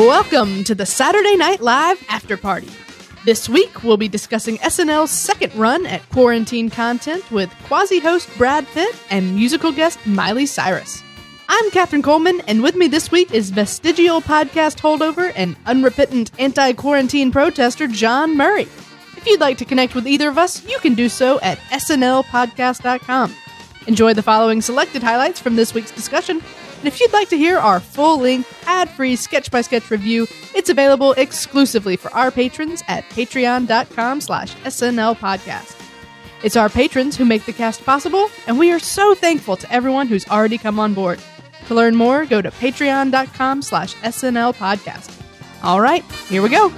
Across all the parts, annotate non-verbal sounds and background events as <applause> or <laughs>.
Welcome to the Saturday Night Live After Party. This week, we'll be discussing SNL's second run at quarantine content with quasi host Brad Pitt and musical guest Miley Cyrus. I'm Katherine Coleman, and with me this week is vestigial podcast holdover and unrepentant anti quarantine protester John Murray. If you'd like to connect with either of us, you can do so at snlpodcast.com. Enjoy the following selected highlights from this week's discussion. And if you'd like to hear our full length, ad free sketch by sketch review, it's available exclusively for our patrons at patreon.com slash SNL podcast. It's our patrons who make the cast possible, and we are so thankful to everyone who's already come on board. To learn more, go to patreon.com slash SNL podcast. All right, here we go.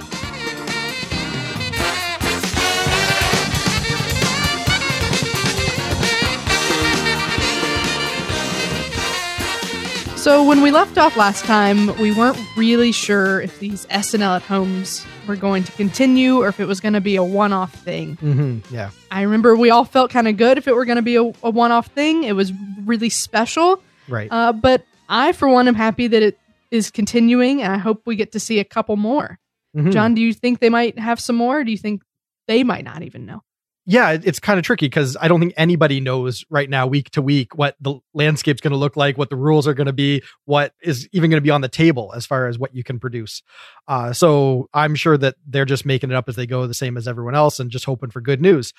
So when we left off last time, we weren't really sure if these SNL at homes were going to continue or if it was going to be a one-off thing. Mm-hmm. Yeah. I remember we all felt kind of good if it were going to be a, a one-off thing. It was really special. Right. Uh, but I, for one, am happy that it is continuing, and I hope we get to see a couple more. Mhm. John, do you think they might have some more? Or do you think they might not even know? Yeah, it's kind of tricky because I don't think anybody knows right now, week to week, what the landscape's going to look like, what the rules are going to be, what is even going to be on the table as far as what you can produce. Uh, so I'm sure that they're just making it up as they go, the same as everyone else, and just hoping for good news.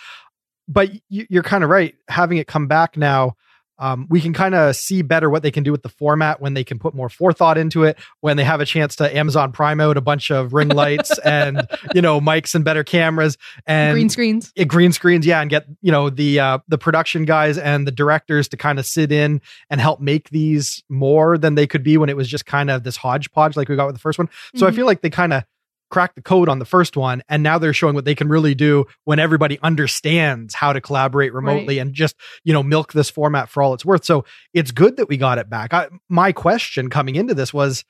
But you're kind of right. Having it come back now, um, we can kind of see better what they can do with the format when they can put more forethought into it. When they have a chance to Amazon Prime out a bunch of ring lights <laughs> and you know mics and better cameras and Green screens. green screens, yeah, and get you know the uh, the production guys and the directors to kind of sit in and help make these more than they could be when it was just kind of this hodgepodge like we got with the first one. So I Mhm. feel like they kind of cracked the code on the first one, and now they're showing what they can really do when everybody understands how to collaborate remotely and just you know milk this format for all it's worth. So it's good that we got it back. I, my question coming into this was,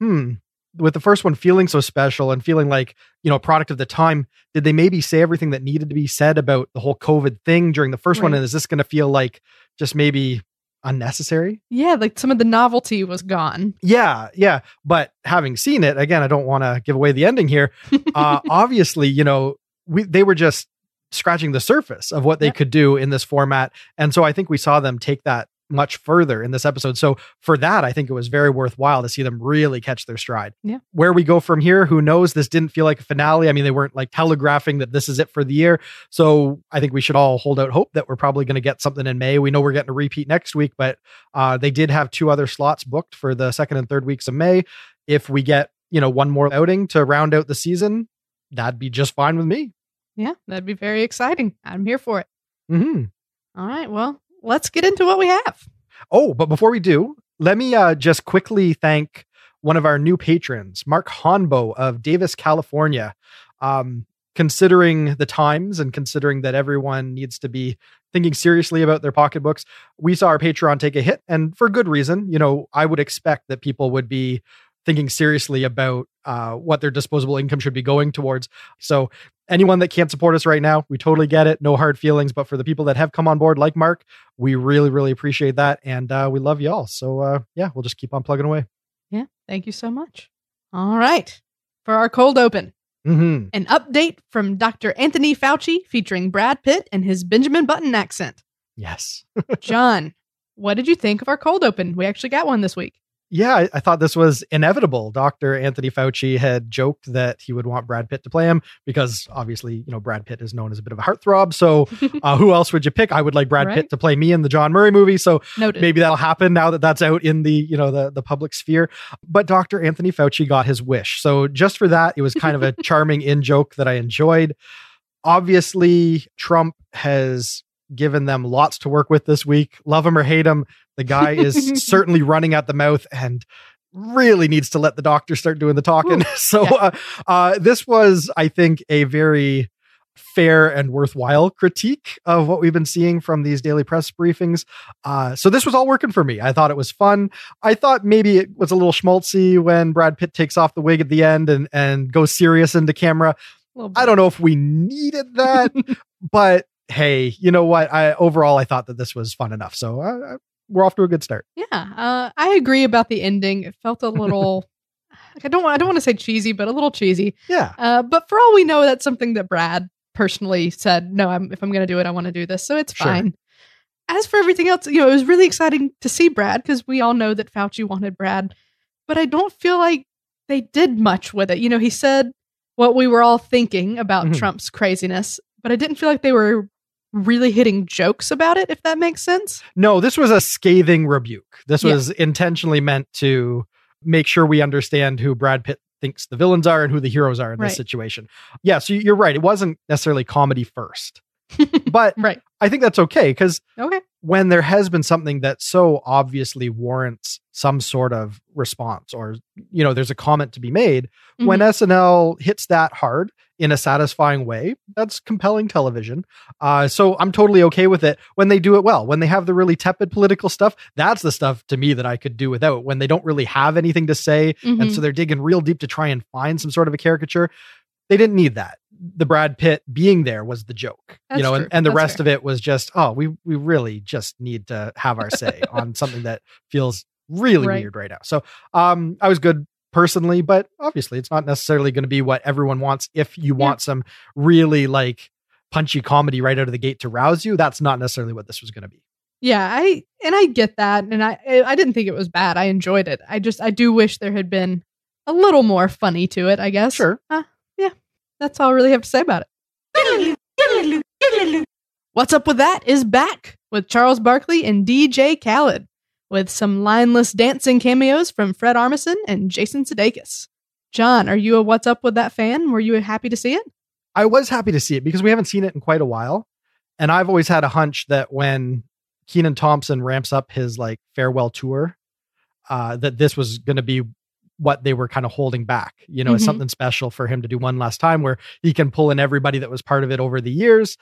hmm. With the first one feeling so special and feeling like, you know, a product of the time, did they maybe say everything that needed to be said about the whole COVID thing during the first one? And is this going to feel like just maybe unnecessary? Yeah, like some of the novelty was gone. Yeah, yeah. But having seen it, again, I don't want to give away the ending here. <laughs> Uh, obviously, you know, we they were just scratching the surface of what they Yep. could do in this format. And so I think we saw them take that much further in this episode. So for that, I think it was very worthwhile to see them really catch their stride. Yeah. Where we go from here, who knows? This didn't feel like a finale. I mean, they weren't like telegraphing that this is it for the year. So I think we should all hold out hope that we're probably going to get something in May. We know we're getting a repeat next week, but uh, they did have two other slots booked for the second and third weeks of May. If we get, you know, one more outing to round out the season, that'd be just fine with me. Yeah, that'd be very exciting. I'm here for it. hmm All right, well, let's get into what we have. Oh, but before we do, let me uh, just quickly thank one of our new patrons, Mark Honbo of Davis, California. Um, considering the times and considering that everyone needs to be thinking seriously about their pocketbooks, we saw our Patreon take a hit, and for good reason. You know, I would expect that people would be thinking seriously about uh, what their disposable income should be going towards. So, anyone that can't support us right now, we totally get it. No hard feelings. But for the people that have come on board, like Mark, we really, really appreciate that. And uh, we love y'all. So, uh, yeah, we'll just keep on plugging away. Yeah, thank you so much. All right, for our cold open, Mm-hmm. an update from Dr. Anthony Fauci featuring Brad Pitt and his Benjamin Button accent. Yes. <laughs> John, what did you think of our cold open? We actually got one this week. Yeah, I, I thought this was inevitable. Dr. Anthony Fauci had joked that he would want Brad Pitt to play him because obviously, you know, Brad Pitt is known as a bit of a heartthrob. So, <laughs> uh, who else would you pick? I would like Brad Right. Pitt to play me in the John Murray movie. So, Noted. maybe that'll happen now that that's out in the you know the the public sphere but dr anthony fauci got his wish so just for that it was kind of a <laughs> charming in joke that i enjoyed obviously trump has given them lots to work with this week love him or hate him the guy is <laughs> certainly running at the mouth and really needs to let the doctor start doing the talking Ooh, <laughs> so yeah. uh, uh, this was i think a very fair and worthwhile critique of what we've been seeing from these daily press briefings. Uh, so this was all working for me. I thought it was fun. I thought maybe it was a little schmaltzy when Brad Pitt takes off the wig at the end and and goes serious into camera. I don't know if we needed that, <laughs> but hey, you know what? I overall I thought that this was fun enough. So uh, we're off to a good start. Yeah, uh, I agree about the ending. It felt a <laughs> little. I don't want I don't want to say cheesy, but a little cheesy. Yeah. Uh, but for all we know, that's something that Brad personally said. No, I'm, if I'm going to do it, I want to do this, so it's Sure. fine. As for everything else, you know, it was really exciting to see Brad because we all know that Fauci wanted Brad, but I don't feel like they did much with it. You know, he said what we were all thinking about Mhm. Trump's craziness, but I didn't feel like they were really hitting jokes about it. If that makes sense. No, this was a scathing rebuke. This Yeah. was intentionally meant to make sure we understand who Brad Pitt thinks the villains are and who the heroes are in Right. this situation. Yeah, so you're right. It wasn't necessarily comedy first. <laughs> but Right. I think that's okay because Okay. when there has been something that so obviously warrants some sort of response or you know there's a comment to be made when Mhm. snl hits that hard in a satisfying way that's compelling television uh, so i'm totally okay with it when they do it well when they have the really tepid political stuff that's the stuff to me that i could do without when they don't really have anything to say and Mhm. so they're digging real deep to try and find some sort of a caricature they didn't need that the brad pitt being there was the joke That's you know and, and the That's rest fair. of it was just oh we we really just need to have our say <laughs> on something that feels really Right. weird right now so um i was good personally but obviously it's not necessarily going to be what everyone wants if you want some really like punchy comedy right out of the gate to rouse you that's not necessarily what this was going to be Yeah, I and I get that, and I I didn't think it was bad. I enjoyed it. I just I do wish there had been a little more funny to it. I guess. sure Uh, yeah, that's all I really have to say about it. <laughs> What's up with that is back with Charles Barkley and DJ Khaled, with some lineless dancing cameos from Fred Armisen and Jason Sudeikis. John, are you a What's Up with That fan? Were you happy to see it? I was happy to see it because we haven't seen it in quite a while. And I've always had a hunch that when Kenan Thompson ramps up his like farewell tour, uh, that this was going to be what they were kind of holding back, you know, as Mhm. something special for him to do one last time where he can pull in everybody that was part of it over the years.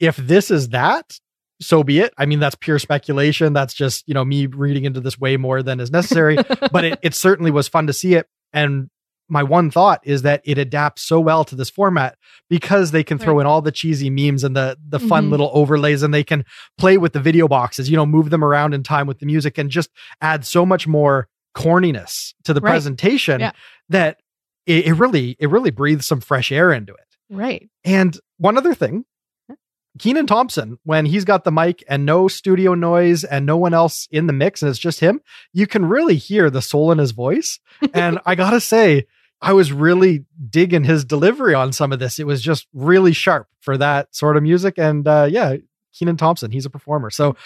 If this is that, so be it. I mean, that's pure speculation. That's just, you know, me reading into this way more than is necessary <laughs> but it, it certainly was fun to see it. And my one thought is that it adapts so well to this format because they can throw Right. in all the cheesy memes and the the fun Mhm. little overlays and they can play with the video boxes, you know, move them around in time with the music and just add so much more corniness to the Right. presentation Yeah. that it, it really it really breathes some fresh air into it. right. And one other thing, Kenan Thompson, when he's got the mic and no studio noise and no one else in the mix and it's just him, you can really hear the soul in his voice. <laughs> and I gotta say, I was really digging his delivery on some of this. It was just really sharp for that sort of music. And uh, yeah, Kenan Thompson, he's a performer. So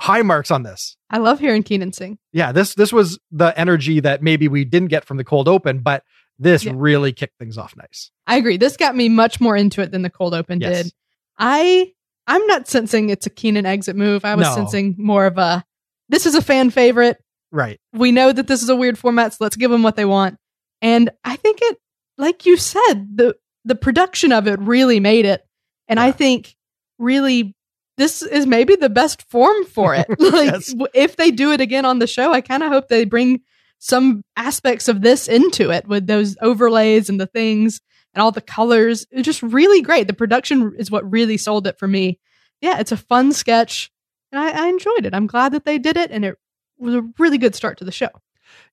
high marks on this. I love hearing Kenan sing. Yeah, this this was the energy that maybe we didn't get from the cold open, but this Yeah. really kicked things off nice. I agree. This got me much more into it than the cold open Yes. did. I I'm not sensing it's a Kenan exit move. I was No. sensing more of a this is a fan favorite. Right. We know that this is a weird format, so let's give them what they want. And I think it, like you said, the the production of it really made it. And I think really this is maybe the best form for it. <laughs> like Yes. if they do it again on the show, I kind of hope they bring some aspects of this into it with those overlays and the things and all the colors. It's just really great. The production is what really sold it for me. Yeah, it's a fun sketch, and I, I enjoyed it. I'm glad that they did it, and it was a really good start to the show.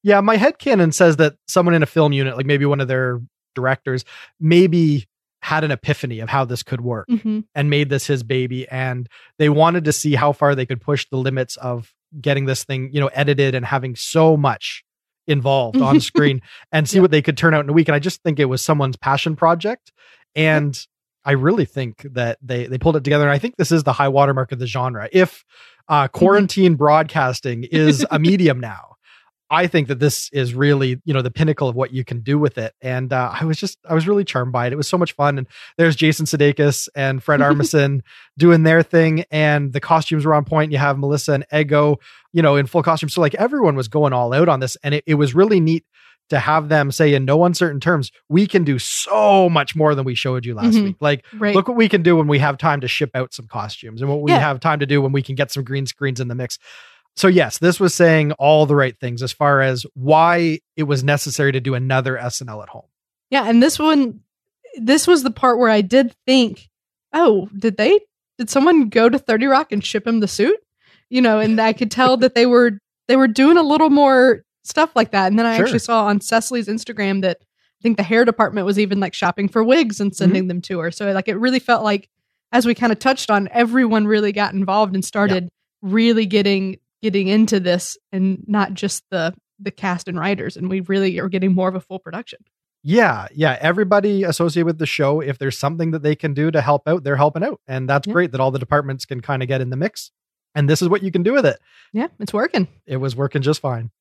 Yeah, my head headcanon says that someone in a film unit, like maybe one of their directors, maybe had an epiphany of how this could work Mm-hmm. and made this his baby. And they wanted to see how far they could push the limits of getting this thing, you know, edited and having so much involved on screen and see Yeah. what they could turn out in a week. And I just think it was someone's passion project. And I really think that they they pulled it together. And I think this is the high watermark of the genre. If uh, quarantine broadcasting is a medium now, I think that this is really, you know, the pinnacle of what you can do with it. And uh, I was just, I was really charmed by it. It was so much fun. And there's Jason Sudeikis and Fred <laughs> Armisen doing their thing, and the costumes were on point. You have Melissa and Ego, you know, in full costume. So like everyone was going all out on this, and it, it was really neat to have them say in no uncertain terms, we can do so much more than we showed you last Mhm. week. Like, Right. look what we can do when we have time to ship out some costumes, and what we Yeah. have time to do when we can get some green screens in the mix. So yes, this was saying all the right things as far as why it was necessary to do another SNL at home. Yeah, and this one, this was the part where I did think, oh, did they, did someone go to Thirty Rock and ship him the suit? You know, and I could tell that they were they were doing a little more stuff like that. And then I Sure. actually saw on Cecily's Instagram that I think the hair department was even like shopping for wigs and mm-hmm. sending them to her. So like it really felt like as we kind of touched on, everyone really got involved and started really getting getting into this and not just the the cast and writers. And we really are getting more of a full production. Yeah, yeah. Everybody associated with the show, if there's something that they can do to help out, they're helping out. And that's Yeah. great that all the departments can kind of get in the mix. And this is what you can do with it. Yeah, it's working. It was working just fine.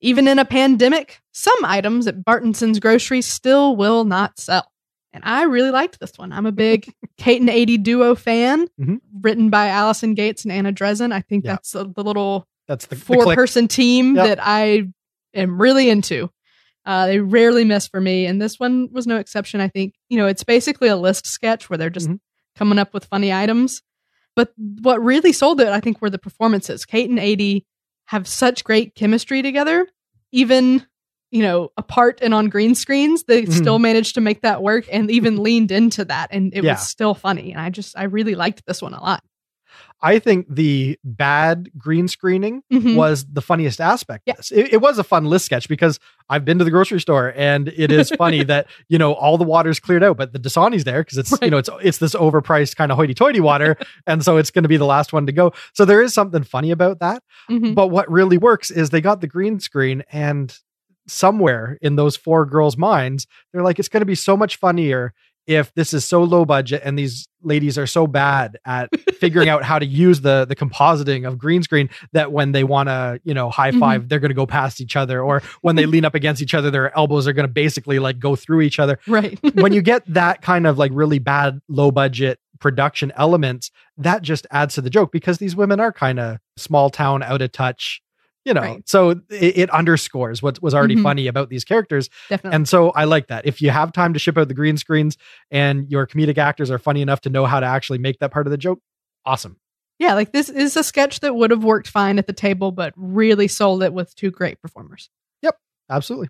Even in a pandemic, some items at Bartonson's grocery still will not sell. And I really liked this one. I'm a big <laughs> Kate and Aidy duo fan, Mhm. written by Alison Gates and Anna Drezen. I think Yeah. that's the, the little That's the, the four click. person team Yep. that I am really into. Uh, they rarely miss for me, and this one was no exception. I think you know it's basically a list sketch where they're just Mhm. coming up with funny items. But what really sold it, I think, were the performances. Kate and Aidy have such great chemistry together, even you know apart and on green screens. They Mhm. still managed to make that work, and even <laughs> leaned into that, and it Yeah. was still funny. And I just I really liked this one a lot. I think the bad green screening Mhm. was the funniest aspect. Yeah. this. It, it was a fun list sketch because I've been to the grocery store and it is funny <laughs> that you know all the water's cleared out, but the Dasani's there because it's you know it's it's this overpriced kind of hoity-toity water, <laughs> and so it's going to be the last one to go. So there is something funny about that. Mhm. But what really works is they got the green screen and somewhere in those four girls' minds, they're like, it's going to be so much funnier if this is so low budget and these ladies are so bad at figuring out how to use the the compositing of green screen that when they want to you know high mm-hmm. 5 they're going to go past each other or when they lean up against each other their elbows are going to basically like go through each other right. <laughs> when you get that kind of like really bad low budget production elements that just adds to the joke because these women are kind of small town out of touch you know Right. so it, it underscores what was already Mhm. funny about these characters Definitely. and so i like that if you have time to ship out the green screens and your comedic actors are funny enough to know how to actually make that part of the joke awesome Yeah, like this is a sketch that would have worked fine at the table, but really sold it with two great performers. Yep absolutely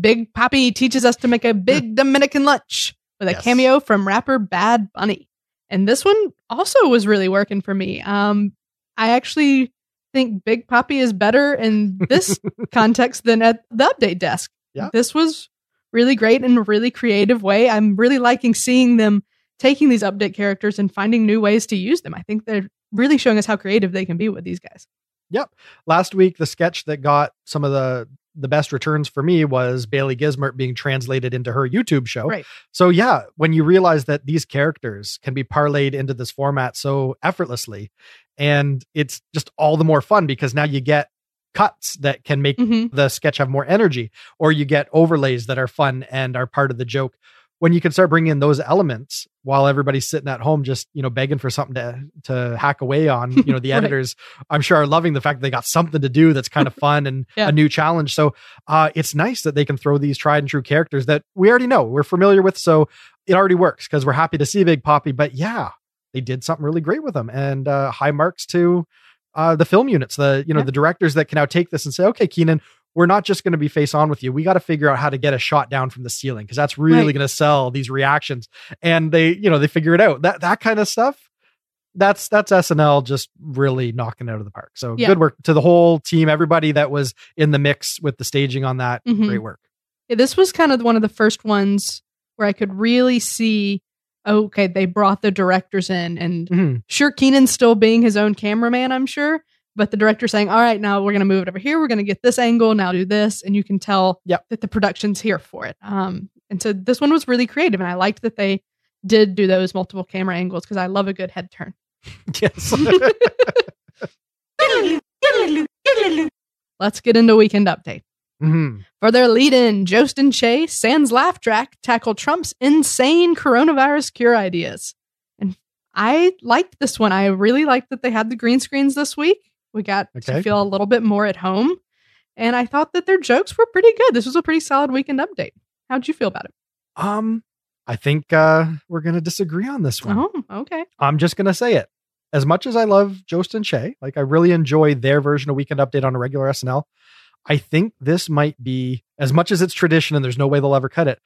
Big Papi teaches us to make a big Dominican lunch with a Yes. cameo from rapper Bad Bunny. And this one also was really working for me. Um, I actually think Big Papi is better in this <laughs> context than at the update desk. Yeah. This was really great in a really creative way. I'm really liking seeing them taking these update characters and finding new ways to use them. I think they're really showing us how creative they can be with these guys. Yep. Last week the sketch that got some of the the best returns for me was Bailey Gismert being translated into her YouTube show. Right. So yeah, when you realize that these characters can be parlayed into this format so effortlessly and it's just all the more fun because now you get cuts that can make Mhm. the sketch have more energy or you get overlays that are fun and are part of the joke when you can start bringing in those elements while everybody's sitting at home just you know begging for something to to hack away on you know <laughs> the Right. editors i'm sure are loving the fact that they got something to do that's kind of <laughs> fun and Yeah. a new challenge so uh it's nice that they can throw these tried and true characters that we already know we're familiar with so it already works because we're happy to see big papi but yeah they did something really great with them and uh high marks to uh the film units the you know Yeah. the directors that can now take this and say okay kenan we're not just going to be face on with you. We got to figure out how to get a shot down from the ceiling because that's really Right. going to sell these reactions. And they, you know, they figure it out. That that kind of stuff. That's that's SNL just really knocking it out of the park. So Yeah. good work to the whole team, everybody that was in the mix with the staging on that. Mhm. Great work. Yeah, this was kind of one of the first ones where I could really see okay, they brought the directors in and Mhm. sure Kenan's still being his own cameraman, I'm sure, but the director saying, "All right, now we're going to move it over here. We're going to get this angle, now do this." And you can tell Yep. that the production's here for it. Um and so this one was really creative and I liked that they did do those multiple camera angles because I love a good head turn. Yes. <laughs> Let's get into weekend update. Mhm. For their lead in, Jost and Che, Sans laugh track tackle Trump's insane coronavirus cure ideas. And I liked this one. I really liked that they had the green screens this week. We got Okay. to feel a little bit more at home. And I thought that their jokes were pretty good. This was a pretty solid weekend update. How'd you feel about it? Um, I think uh we're gonna disagree on this one. Oh, okay. I'm just gonna say it. As much as I love Jost and Che, like I really enjoy their version of Weekend Update on a regular SNL. I think this might be as much as it's tradition and there's no way they'll ever cut it.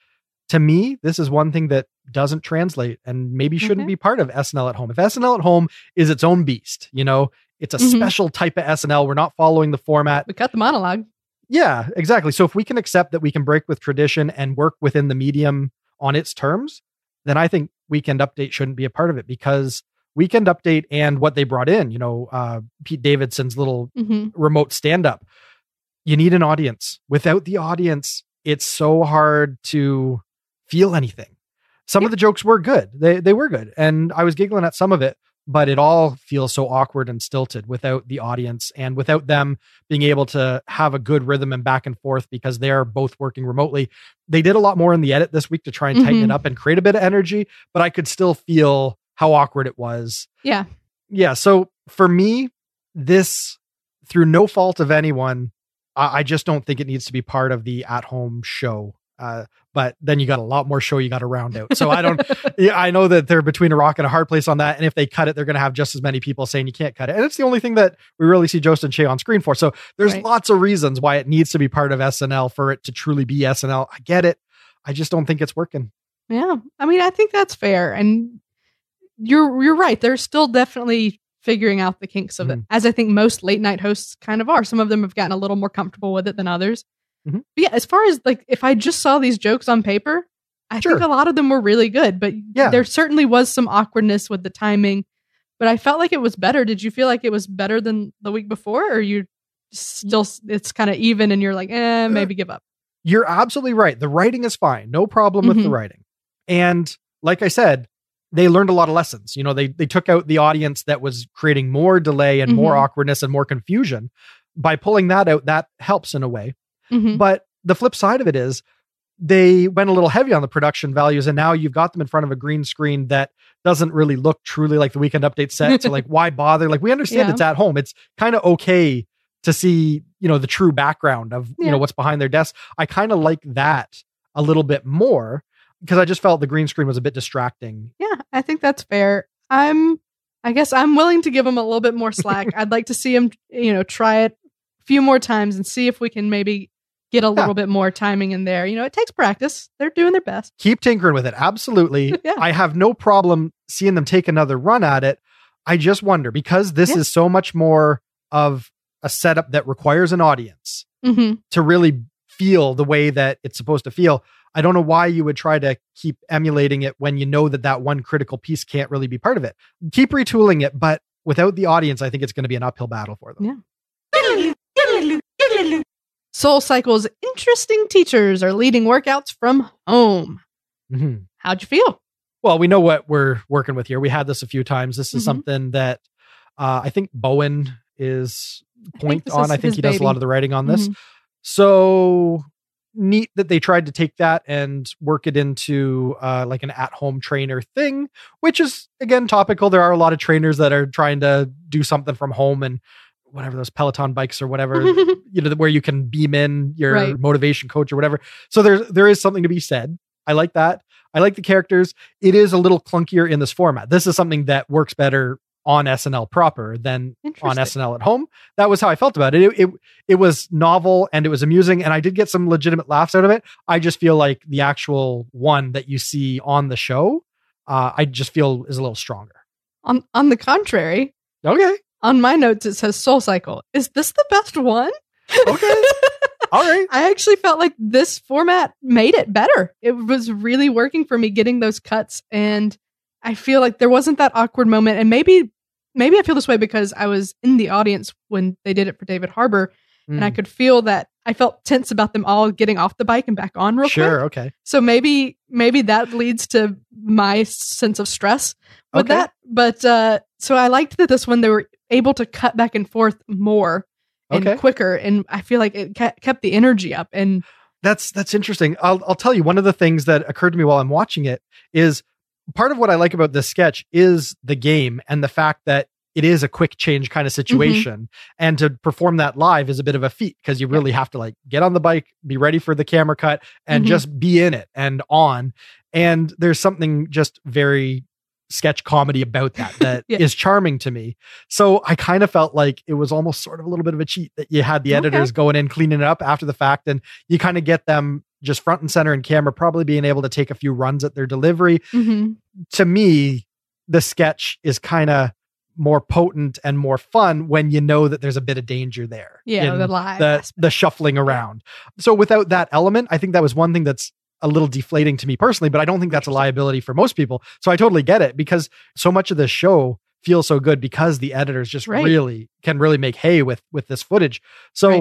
To me, this is one thing that doesn't translate and maybe shouldn't Okay. be part of SNL at home. If SNL at home is its own beast, you know, It's a Mhm. special type of SNL. We're not following the format. We cut the monologue. Yeah, exactly. So if we can accept that we can break with tradition and work within the medium on its terms, then I think Weekend Update shouldn't be a part of it because Weekend Update and what they brought in, you know, uh, Pete Davidson's little hmm remote stand up, you need an audience. Without the audience, it's so hard to feel anything. Some Yeah. of the jokes were good. They they were good. And I was giggling at some of it, but it all feels so awkward and stilted without the audience and without them being able to have a good rhythm and back and forth because they're both working remotely. They did a lot more in the edit this week to try and tighten Mhm. it up and create a bit of energy, but I could still feel how awkward it was Yeah. yeah so for me this through no fault of anyone I, I just don't think it needs to be part of the at home show uh, but then you got a lot more show you got to round out so i don't <laughs> yeah, i know that they're between a rock and a hard place on that and if they cut it they're going to have just as many people saying you can't cut it and it's the only thing that we really see Jost and Che on screen for so there's Right. lots of reasons why it needs to be part of snl for it to truly be snl i get it i just don't think it's working Yeah. I mean, I think that's fair. And you're you're right. They're still definitely figuring out the kinks of it. Mhm. As I think most late night hosts kind of are. Some of them have gotten a little more comfortable with it than others. Mhm. But yeah, as far as like if I just saw these jokes on paper, I Sure. think a lot of them were really good. But Yeah. there certainly was some awkwardness with the timing. But I felt like it was better. Did you feel like it was better than the week before, or you still it's kind of even and you're like, eh, maybe give up? You're absolutely right. The writing is fine. No problem with the Mhm. writing. And like I said, they learned a lot of lessons. You know, they they took out the audience that was creating more delay and more Mhm. awkwardness and more confusion. By pulling that out, that helps in a way. Mhm. But the flip side of it is they went a little heavy on the production values and now you've got them in front of a green screen that doesn't really look truly like the weekend update set. so like <laughs> why bother? Like we understand Yeah. it's at home. It's kind of okay to see, you know, the true background of, you know, what's behind their desk. I kind of like that a little bit more because I just felt the green screen was a bit distracting. Yeah, I think that's fair. I'm I guess I'm willing to give him a little bit more slack. <laughs> I'd like to see him, you know, try it a few more times and see if we can maybe get a little bit more timing in there. You know, it takes practice. They're doing their best. Keep tinkering with it. Absolutely. <laughs> Yeah. I have no problem seeing them take another run at it. I just wonder because this Yeah. is so much more of a setup that requires an audience hmm to really feel the way that it's supposed to feel. I don't know why you would try to keep emulating it when you know that that one critical piece can't really be part of it. Keep retooling it, but without the audience, I think it's going to be an uphill battle for them. Yeah. Soul Cycle's interesting teachers are leading workouts from home. Mhm. How'd you feel? Well, we know what we're working with here. We had this a few times. This is Mhm. something that uh, I think Bowen is point on. I think his he does a lot of the writing on this. Mhm. So neat that they tried to take that and work it into uh, like an at-home trainer thing, which is again topical. There are a lot of trainers that are trying to do something from home and whatever those Peloton bikes or whatever, <laughs> you know, where you can beam in your Right. motivation coach or whatever. So there's there is something to be said. I like that. I like the characters. It is a little clunkier in this format. This is something that works better on SNL proper than on SNL at home. That was how I felt about it. It, it. it was novel and it was amusing, and I did get some legitimate laughs out of it. I just feel like the actual one that you see on the show, uh, I just feel is a little stronger. On on the contrary, Okay, on my notes it says Soul Cycle. Is this the best one? okay, <laughs> all right. I actually felt like this format made it better. It was really working for me getting those cuts and I feel like there wasn't that awkward moment and maybe maybe I feel this way because I was in the audience when they did it for David Harbour and I Mm, could feel that I felt tense about them all getting off the bike and back on real sure. quick. Okay. So maybe maybe that leads to my sense of stress with Okay. that. But uh so I liked that this one they were able to cut back and forth more and Okay. quicker and I feel like it kept the energy up and That's that's interesting. I'll I'll tell you one of the things that occurred to me while I'm watching it is part of what I like about this sketch is the game and the fact that it is a quick change kind of situation and to perform that live is a bit of a feat because you really have to like get on the bike be ready for the camera cut and Mhm. just be in it and on and there's something just very sketch comedy about that <laughs> that is Yeah. charming to me so i kind of felt like it was almost sort of a little bit of a cheat that you had the Okay. editors going in cleaning it up after the fact and you kind of get them just front and center in camera probably being able to take a few runs at their delivery mhm. to me, the sketch is kind of more potent and more fun when you know that there's a bit of danger there. Yeah, the live the, the shuffling around. So without that element, I think that was one thing that's a little deflating to me personally, but I don't think that's a liability for most people. So I totally get it because so much of this show feels so good because the editors just Right. really can really make hay with with this footage. So Right.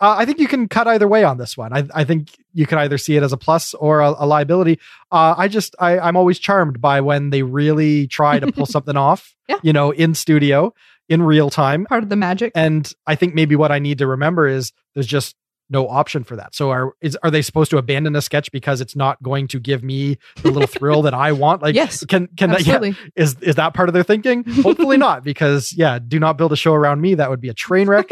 uh, I think you can cut either way on this one. I, I think you can either see it as a plus or a, a liability. Uh, I just I, I'm always charmed by when they really try to pull <laughs> something off. Yeah. You know, in studio in real time. part of the magic. And I think maybe what I need to remember is there's just no option for that. So are is are they supposed to abandon a sketch because it's not going to give me the little <laughs> thrill that I want? Like yes, can can that yeah, is is that part of their thinking? Hopefully not, <laughs> because yeah, do not build a show around me. That would be a train wreck.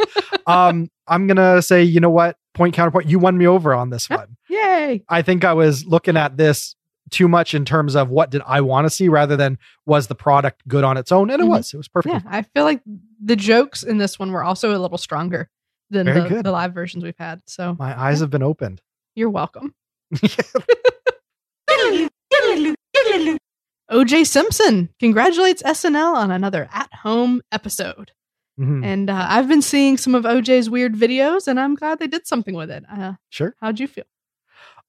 um, I'm gonna say, you know what? Point counterpoint. You won me over on this one. Yay! I think I was looking at this too much in terms of what did I want to see rather than was the product good on its own, and it Mhm. was. It was perfect. Yeah, I feel like the jokes in this one were also a little stronger than the, the live versions we've had. So My eyes have been opened. you're welcome. <laughs> OJ Simpson congratulates SNL on another at home episode. Mhm. And uh, I've been seeing some of OJ's weird videos, and I'm glad they did something with it. Uh, Sure. how'd you feel?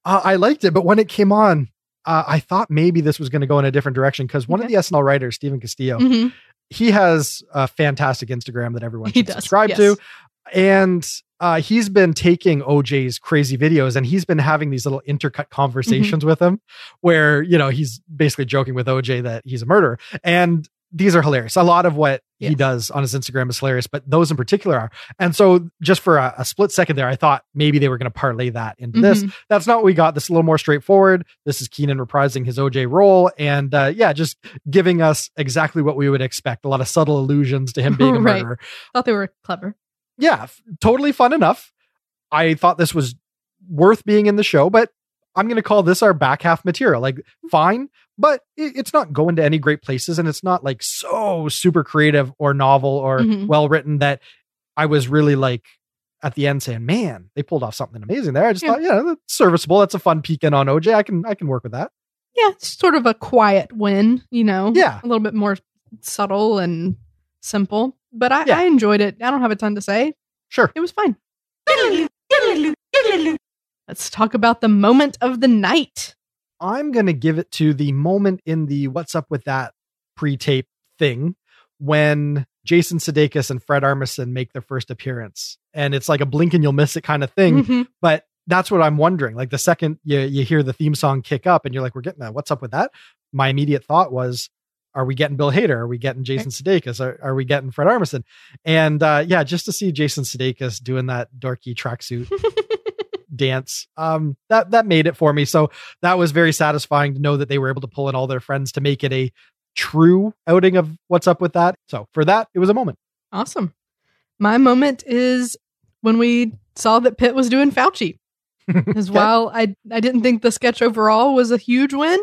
Uh, I liked it, but when it came on, uh, I thought maybe this was going to go in a different direction because one of the SNL writers, Steven Castillo, Mhm. he has a fantastic Instagram that everyone should subscribe yes. to. And uh, he's been taking OJ's crazy videos and he's been having these little intercut conversations with him where, you know, he's basically joking with OJ that he's a murderer. And these are hilarious. A lot of what he does on his Instagram is hilarious, but those in particular are. And so just for a, a split second there, I thought maybe they were going to parlay that into this. Mhm. That's not what we got. This is a little more straightforward. This is Kenan reprising his OJ role. And uh, yeah, just giving us exactly what we would expect. A lot of subtle allusions to him being a <laughs> Right. murderer. Thought they were clever. Yeah, f- totally fun enough. I thought this was worth being in the show, but I'm going to call this our back half material. Like, fine, but it, it's not going to any great places. And it's not like so super creative or novel or Mhm. well written that I was really like at the end saying, man, they pulled off something amazing there. I just Yeah. thought, yeah, that's serviceable. That's a fun peek in on OJ. I can, I can work with that. Yeah, it's sort of a quiet win, you know? Yeah. A little bit more subtle and simple. But I, Yeah. I enjoyed it. I don't have a ton to say. Sure. It was fine. Let's talk about the moment of the night. I'm going to give it to the moment in the What's Up with That pre tape thing when Jason Sudeikis and Fred Armisen make their first appearance. And it's like a blink and you'll miss it kind of thing. Mhm. But that's what I'm wondering. Like the second you, you hear the theme song kick up and you're like, we're getting that. What's up with that? My immediate thought was, are we getting Bill Hader? Are we getting Jason Sudeikis? Are, are we getting Fred Armisen? And uh, yeah, just to see Jason Sudeikis doing that dorky tracksuit <laughs> dance, um, that that made it for me. So that was very satisfying to know that they were able to pull in all their friends to make it a true outing of what's up with that. So for that, it was a moment. Awesome. My moment is when we saw that Pitt was doing Fauci. <laughs> Because Okay. while I I didn't think the sketch overall was a huge win,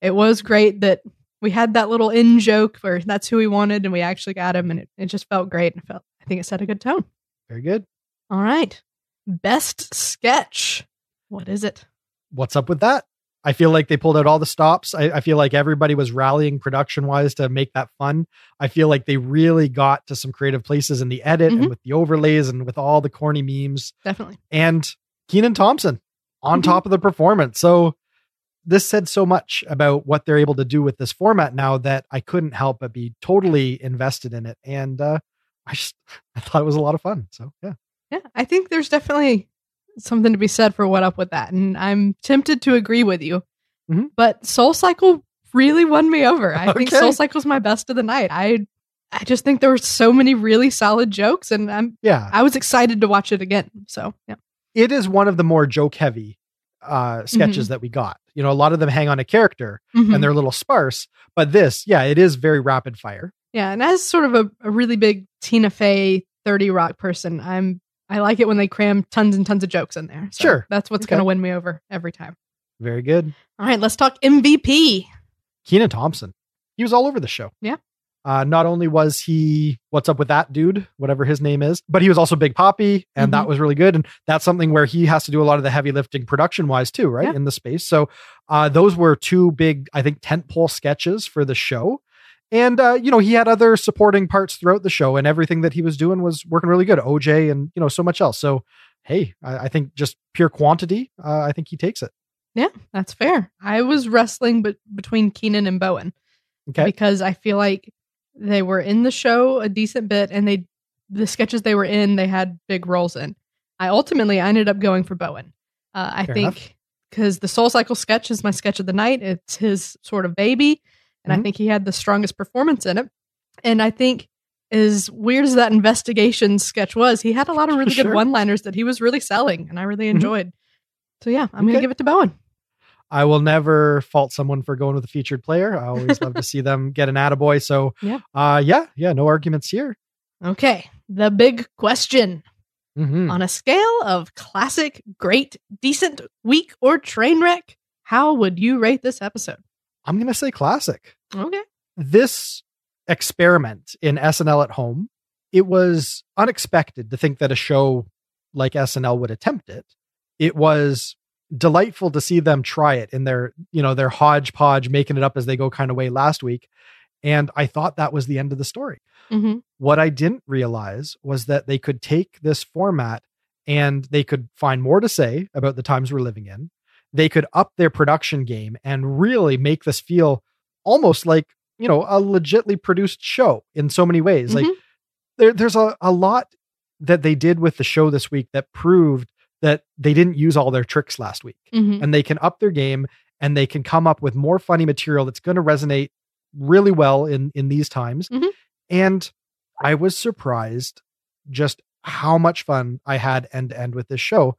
it was great that we had that little in joke where that's who we wanted and we actually got him and it, it just felt great and felt I think it set a good tone. Very good. All right. Best sketch. What is it? What's up with that? I feel like they pulled out all the stops. I, I feel like everybody was rallying production wise to make that fun. I feel like they really got to some creative places in the edit Mhm. and with the overlays and with all the corny memes. Definitely. and Kenan Thompson on Mhm. top of the performance. So this said so much about what they're able to do with this format now that I couldn't help but be totally invested in it. And uh, I just <laughs> I thought it was a lot of fun. So yeah. Yeah, I think there's definitely something to be said for what up with that, and I'm tempted to agree with you. Mhm. But Soul Cycle really won me over. I <laughs> think Okay. Soul Cycle's my best of the night. I I just think there were so many really solid jokes, and I'm Yeah. I was excited to watch it again. So yeah, It is one of the more joke heavy uh sketches that we got. You know, a lot of them hang on a character Mhm. and they're a little sparse, but this, yeah, it is very rapid fire. yeah, and as sort of a, a really big Tina Fey Thirty Rock person, I'm I like it when they cram tons and tons of jokes in there. So Sure. that's what's Okay. going to win me over every time. Very good. All right, let's talk MVP. Kenan Thompson. He was all over the show. Yeah. Uh, not only was he what's up with that dude, whatever his name is, but he was also Big Papi, and that Mhm. was really good. And that's something where he has to do a lot of the heavy lifting production wise too, right? Yeah. In the space. So uh, those were two big, I think, tentpole sketches for the show. And uh, you know, he had other supporting parts throughout the show, and everything that he was doing was working really good. OJ and you know so much else. So hey, I, I think just pure quantity, uh, I think he takes it. Yeah, that's fair. I was wrestling but between Kenan and Bowen Okay. because I feel like they were in the show a decent bit and they the sketches they were in they had big roles in. I ultimately I ended up going for Bowen. Uh, I Fair think because the Soul Cycle sketch is my sketch of the night. It's his sort of baby, and I Mhm. think he had the strongest performance in it. And I think as weird as that investigation sketch was, he had a lot of <laughs> really good one-liners that he was really selling, and I really Mhm. enjoyed. So yeah, I'm Okay. gonna give it to Bowen. I will never fault someone for going with a featured player. I always love to <laughs> see them get an attaboy. So Yeah. uh yeah, yeah, no arguments here. Okay, the big question. Mhm. On a scale of classic, great, decent, weak, or train wreck, how would you rate this episode? I'm gonna say classic. Okay. this experiment in SNL at home, it was unexpected to think that a show like SNL would attempt it. It was delightful to see them try it in their, you know, their hodgepodge, making it up as they go kind of way last week. And I thought that was the end of the story. Mm-hmm. What I didn't realize was that they could take this format and they could find more to say about the times we're living in. They could up their production game and really make this feel almost like, you know, a legitly produced show in so many ways. Like Mhm. there, there's a, a lot that they did with the show this week that proved that they didn't use all their tricks last week Mm-hmm. and they can up their game and they can come up with more funny material that's going to resonate really well in in these times Mhm. and i was surprised just how much fun i had end to end with this show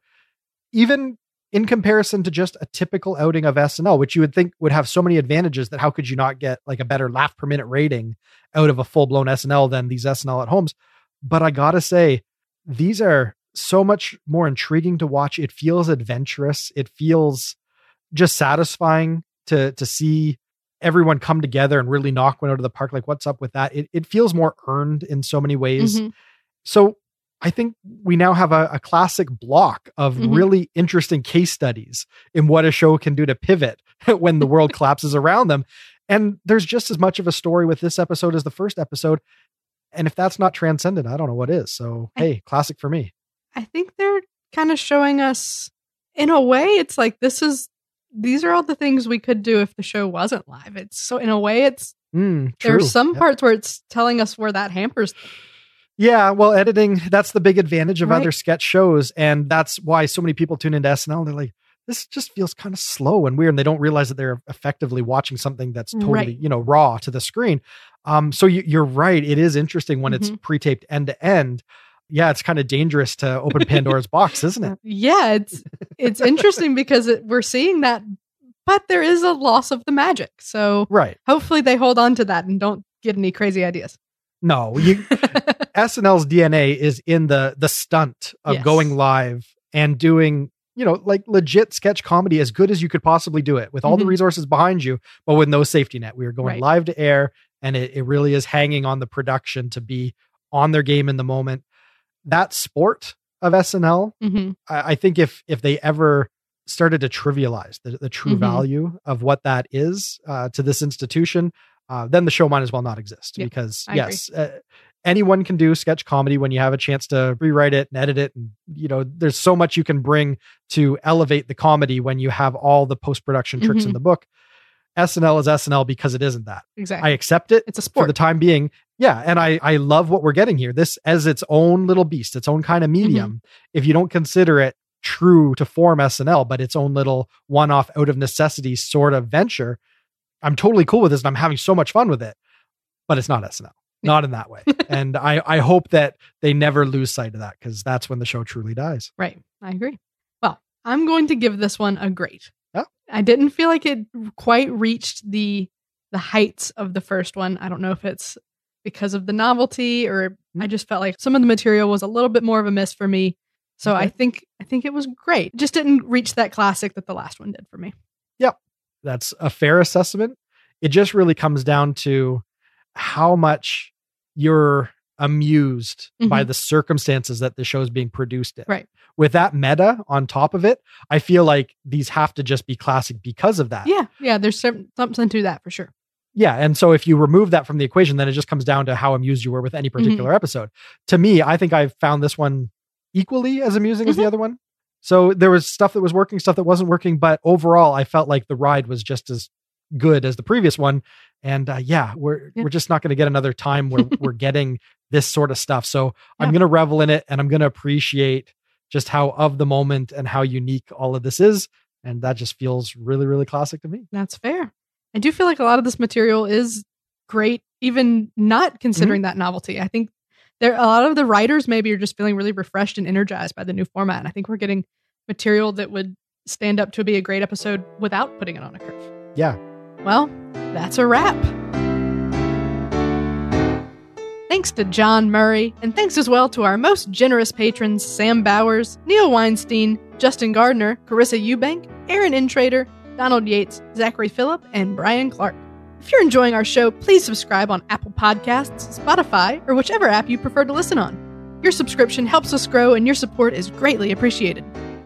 even in comparison to just a typical outing of snl which you would think would have so many advantages that how could you not get like a better laugh per minute rating out of a full-blown snl than these snl at homes but i gotta say these are so much more intriguing to watch. It feels adventurous. It feels just satisfying to to see everyone come together and really knock one out of the park. Like, what's up with that? It it feels more earned in so many ways. Mhm. So I think we now have a, a classic block of Mhm. really interesting case studies in what a show can do to pivot <laughs> when the world <laughs> collapses around them. And there's just as much of a story with this episode as the first episode. And if that's not transcendent, I don't know what is. So, I- hey, classic for me. I think they're kind of showing us, in a way, it's like this is these are all the things we could do if the show wasn't live. It's so in a way, it's Mm, true. there's some Yeah. parts where it's telling us where that hampers. them. Yeah, well, editing, that's the big advantage of Right. other sketch shows. And that's why so many people tune into SNL. They're like, this just feels kind of slow and weird. And they don't realize that they're effectively watching something that's totally, Right. you know, raw to the screen. Um, so you, you're right. It is interesting when it's Mm-hmm. pre-taped end to end. Yeah, it's kind of dangerous to open Pandora's <laughs> box, isn't it? Yeah, it's it's interesting because it, we're seeing that, but there is a loss of the magic. So Right. hopefully they hold on to that and don't get any crazy ideas. No, you <laughs> SNL's DNA is in the the stunt of Yes. going live and doing, you know, like legit sketch comedy as good as you could possibly do it with all the Mhm. resources behind you, but with no safety net. We are going Right. live to air and it, it really is hanging on the production to be on their game in the moment. That sport of SNL, hmm I, I think if if they ever started to trivialize the, the true Mhm. value of what that is uh, to this institution, uh, then the show might as well not exist. Yeah, because I yes, uh, anyone can do sketch comedy when you have a chance to rewrite it and edit it, and you know there's so much you can bring to elevate the comedy when you have all the post production tricks in Mhm. the book. SNL is SNL because it isn't that. Exactly. I accept it it's a sport for the time being. Yeah, and I I love what we're getting here. This as its own little beast, its own kind of Mm-hmm. medium. If you don't consider it true to form SNL, but its own little one-off out of necessity sort of venture, I'm totally cool with this and I'm having so much fun with it. But it's not SNL. Not in that way. and I I hope that they never lose sight of that because that's when the show truly dies. Right. I agree. Well, I'm going to give this one a great. Yeah. I didn't feel like it quite reached the the heights of the first one. I don't know if it's because of the novelty or Hmm. I just felt like some of the material was a little bit more of a miss for me. So I think I think it was great. Just didn't reach that classic that the last one did for me. Yep. That's a fair assessment. It just really comes down to how much you're amused by Mhm. the circumstances that the show is being produced in. Right. With that meta on top of it, I feel like these have to just be classic because of that. Yeah, yeah, there's some, something to that for sure. Yeah, and so if you remove that from the equation, then it just comes down to how amused you were with any particular episode. To me, I think I found this one equally as amusing as the other one. So there was stuff that was working, stuff that wasn't working, but overall, I felt like the ride was just as good as the previous one. And uh, yeah, we're Yeah. we're just not going to get another time where <laughs> we're getting this sort of stuff. So I'm going to revel in it, and I'm going to appreciate just how of the moment and how unique all of this is. And that just feels really, really classic to me. That's fair. I do feel like a lot of this material is great, even not considering mm-hmm. that novelty. I think there a lot of the writers maybe are just feeling really refreshed and energized by the new format. And I think we're getting material that would stand up to be a great episode without putting it on a curve. Yeah. Well, that's a wrap. Thanks to John Murray, and thanks as well to our most generous patrons Sam Bowers, Neil Weinstein, Justin Gardner, Carissa Eubank, Aaron Intrader, Donald Yates, Zachary Phillip, and Brian Clark. If you're enjoying our show, please subscribe on Apple Podcasts, Spotify, or whichever app you prefer to listen on. Your subscription helps us grow, and your support is greatly appreciated.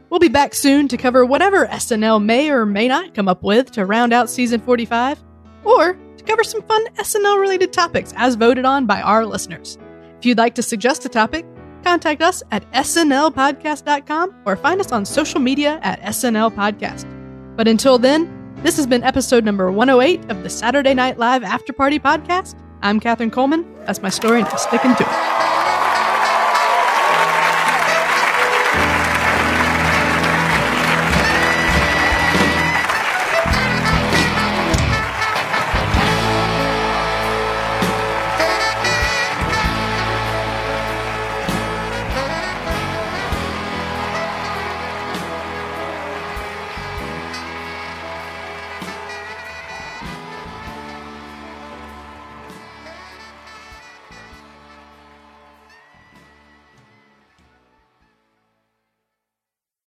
We'll be back soon to cover whatever SNL may or may not come up with to round out season 45, or to cover some fun SNL related topics as voted on by our listeners. If you'd like to suggest a topic, contact us at snlpodcast.com or find us on social media at SNL Podcast. But until then, this has been episode number 108 of the Saturday Night Live After Party Podcast. I'm Katherine Coleman. That's my story, and I'm sticking to it.